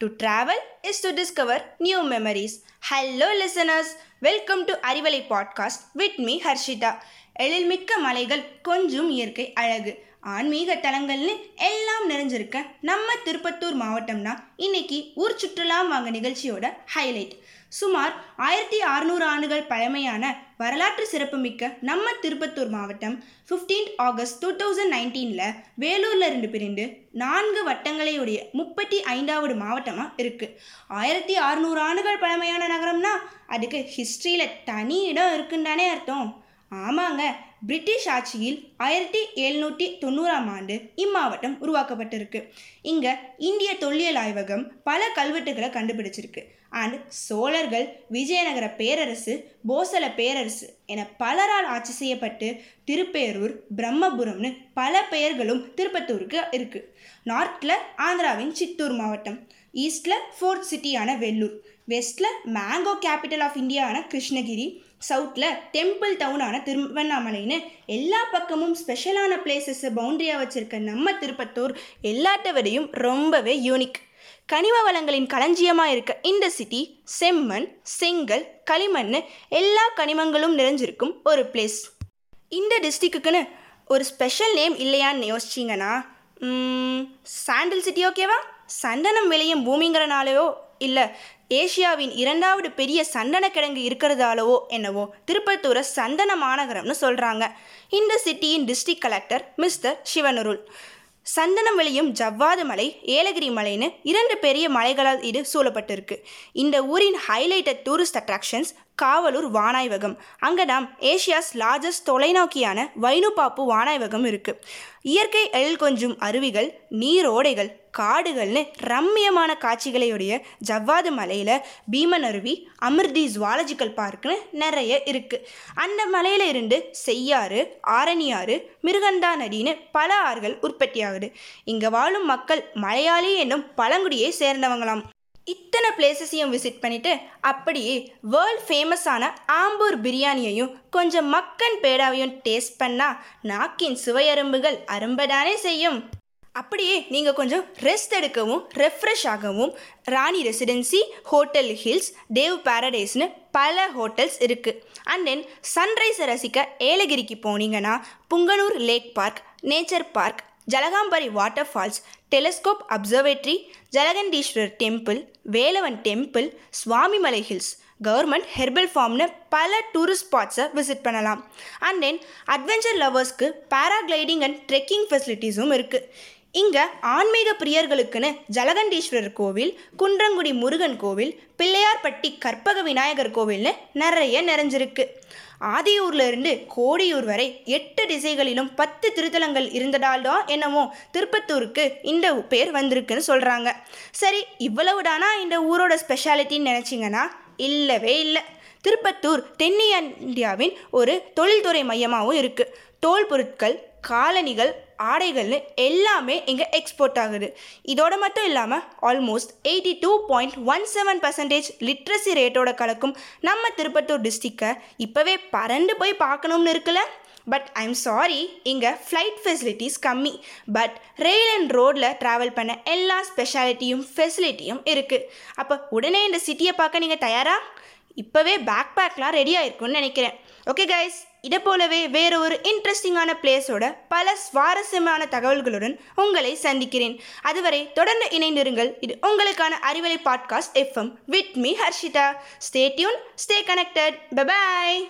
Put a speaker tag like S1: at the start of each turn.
S1: To travel is to discover new memories. Hello, listeners. Welcome to Arivalai Podcast with me, Harshita. எழில்மிக்க மலைகள் கொஞ்சம் இயற்கை அழகு. ஆன்மீக தலங்கள்னு எல்லாம் நிறைஞ்சிருக்க நம்ம திருப்பத்தூர் மாவட்டம்னா இன்னைக்கு ஊர் சுற்றுலா வாங்க நிகழ்ச்சியோட ஹைலைட் சுமார் ஆயிரத்தி அறுநூறு ஆண்டுகள் பழமையான வரலாற்று சிறப்புமிக்க நம்ம திருப்பத்தூர் மாவட்டம் 15th ஆகஸ்ட் டூ தௌசண்ட் நைன்டீனில் வேலூரில் இருந்து பிரிந்து நான்கு வட்டங்களையுடைய முப்பத்தி ஐந்தாவது மாவட்டமாக இருக்குது ஆயிரத்தி அறுநூறு ஆண்டுகள் பழமையான நகரம்னா அதுக்கு ஹிஸ்ட்ரியில் தனி இடம் இருக்குன்னு தானே அர்த்தம். ஆமாங்க. பிரிட்டிஷ் ஆட்சியில் ஆயிரத்தி எழுநூற்றி தொண்ணூறாம் ஆண்டு இம்மாவட்டம் உருவாக்கப்பட்டிருக்கு. இங்கே இந்திய தொல்லியல் ஆய்வகம் பல கல்வெட்டுகளை கண்டுபிடிச்சிருக்கு. அண்ட் சோழர்கள் விஜயநகர பேரரசு போசல பேரரசு என பலரால் ஆட்சி செய்யப்பட்டு திருப்பேரூர் பிரம்மபுரம்னு பல பெயர்களும் திருப்பத்தூருக்கு இருக்குது நார்த்தில் ஆந்திராவின் சித்தூர் மாவட்டம் ஈஸ்டில் ஃபோர்த் சிட்டியான வெள்ளூர் வெஸ்டில் மேங்கோ கேபிட்டல் ஆஃப் இந்தியாவான கிருஷ்ணகிரி சவுத்தில் டெம்பிள் டவுனான திருவண்ணாமலை அப்படின்னு எல்லா பக்கமும் ஸ்பெஷலான பிளேசஸை பவுண்டரியாக வச்சுருக்க நம்ம திருப்பத்தூர் எல்லாத்த விடையும் ரொம்பவே யூனிக் கனிம வளங்களின் களஞ்சியமாக இருக்க இந்த சிட்டி செம்மண் செங்கல் களிமண் எல்லா கனிமங்களும் நிறைஞ்சிருக்கும் ஒரு பிளேஸ் இந்த டிஸ்ட்ரிக்குன்னு ஒரு ஸ்பெஷல் நேம் இல்லையான்னு யோசிச்சிங்கன்னா சாண்டில் சிட்டி ஓகேவா சந்தனம் விளையும் பூமிங்கிறனாலேயோ இல்லை ஏசியாவின் இரண்டாவது பெரிய சந்தன கிழங்கு இருக்கிறதாலவோ என்னவோ திருப்பத்தூரை சந்தன மாநகரம்னு சொல்கிறாங்க இந்த சிட்டியின் டிஸ்ட்ரிக்ட் கலெக்டர் மிஸ்டர் சிவனருள். சந்தனம் விளையும் ஜவ்வாது மலை ஏலகிரி மலைன்னு இரண்டு பெரிய மலைகளால் இது சூழப்பட்டிருக்கு. இந்த ஊரின் ஹைலைட்டட் டூரிஸ்ட் அட்ராக்ஷன்ஸ் காவலூர் வானாய்வகம். அங்கே நாம் ஏஷியாஸ் லார்ஜஸ்ட் தொலைநோக்கியான வைனுபாப்பு வானாய்வகம் இருக்குது இயற்கை எழில் கொஞ்சும் அருவிகள் நீரோடைகள் காடுகள்னு ரம்மியமான காட்சிகளையுடைய ஜவ்வாது மலையில் பீமன் அருவி அமிர்தி ஜுவாலஜிக்கல் பார்க்னு நிறைய இருக்குது அந்த மலையில் இருந்து செய்யாறு ஆரணியாறு மிருகண்டா நதின்னு பல ஆறுகள் உற்பத்தியாகுது. இங்கே வாழும் மக்கள் மலையாளி என்னும் பழங்குடியை சேர்ந்தவங்களாம். இத்தனை பிளேசஸையும் விசிட் பண்ணிவிட்டு அப்படியே வேர்ல்ட் ஃபேமஸான ஆம்பூர் பிரியாணியையும் கொஞ்சம் மக்கன் பேடாவையும் டேஸ்ட் பண்ணால் நாக்கின் சுவையரும்புகள் அரும்பதானே செய்யும். அப்படியே நீங்கள் கொஞ்சம் ரெஸ்ட் எடுக்கவும் ரெஃப்ரெஷ் ஆகவும் Rani residency hotel hills Dev பாரடைஸ்னு பல ஹோட்டல்ஸ் இருக்குது அண்ட் தென் சன்ரைஸை ரசிக்க ஏலகிரிக்கு போனீங்கன்னா Punganur lake park nature park Jalagamparai water falls telescope observatory Jalakandeswarar temple Velavan temple Swamimalai hills. Government herbal ஃபார்ம்னு பல டூரிஸ்ட் ஸ்பாட்ஸை விசிட் பண்ணலாம். அண்ட் தென் அட்வென்ச்சர் லவர்ஸ்க்கு பேராகிளைடிங் அண்ட் ட்ரெக்கிங் ஃபெசிலிட்டிஸும் இருக்குது இங்கே ஆன்மீக பிரியர்களுக்குன்னு ஜலகண்டீஸ்வரர் கோவில் குன்றங்குடி முருகன் கோவில் பிள்ளையார்பட்டி கற்பக விநாயகர் கோவில்னு நிறைய நிறைஞ்சிருக்கு. ஆதியூர்ல இருந்து கோடியூர் வரை எட்டு திசைகளிலும் பத்து திருத்தலங்கள் இருந்ததால் தான் என்னமோ திருப்பத்தூருக்கு இந்த பேர் வந்திருக்குன்னு சொல்கிறாங்க சரி இவ்வளவுதானா இந்த ஊரோட ஸ்பெஷாலிட்டின்னு நினச்சிங்கன்னா? இல்லவே இல்லை. திருப்பத்தூர் தென்னிந்தியாவின் ஒரு தொழில்துறை மையமாகவும் இருக்குது தோல் பொருட்கள் காலணிகள் ஆடைகள்னு எல்லாமே இங்கே எக்ஸ்போர்ட் ஆகுது. இதோட மட்டும் இல்லாமல் almost eighty two point one seven percentage literacy ரேட்டோட கலக்கும் நம்ம திருப்பத்தூர் டிஸ்ட்ரிக்டை இப்போவே பறந்து போய் பார்க்கணும்னு இருக்குல்ல? பட் ஐம் சாரி இங்கே ஃப்ளைட் ஃபெசிலிட்டிஸ் கம்மி. பட் ரெயில் அண்ட் ரோடில் ட்ராவல் பண்ண எல்லா ஸ்பெஷாலிட்டியும் ஃபெசிலிட்டியும் இருக்குது அப்போ உடனே இந்த சிட்டியை பார்க்க நீங்கள் தயாரா? இப்போவே பேக் பேக்லாம் ரெடி ஆயிருக்கும்னு நினைக்கிறேன். ஓகே கைஸ் இதை போலவே வேற ஒரு இன்ட்ரெஸ்டிங்கான பிளேஸோட பல சுவாரஸ்யமான தகவல்களுடன் உங்களை சந்திக்கிறேன். அதுவரை தொடர்ந்து இணைந்திருங்கள். இது உங்களுக்கான Arivalai podcast FM with me Harshita stay tune stay connected bye bye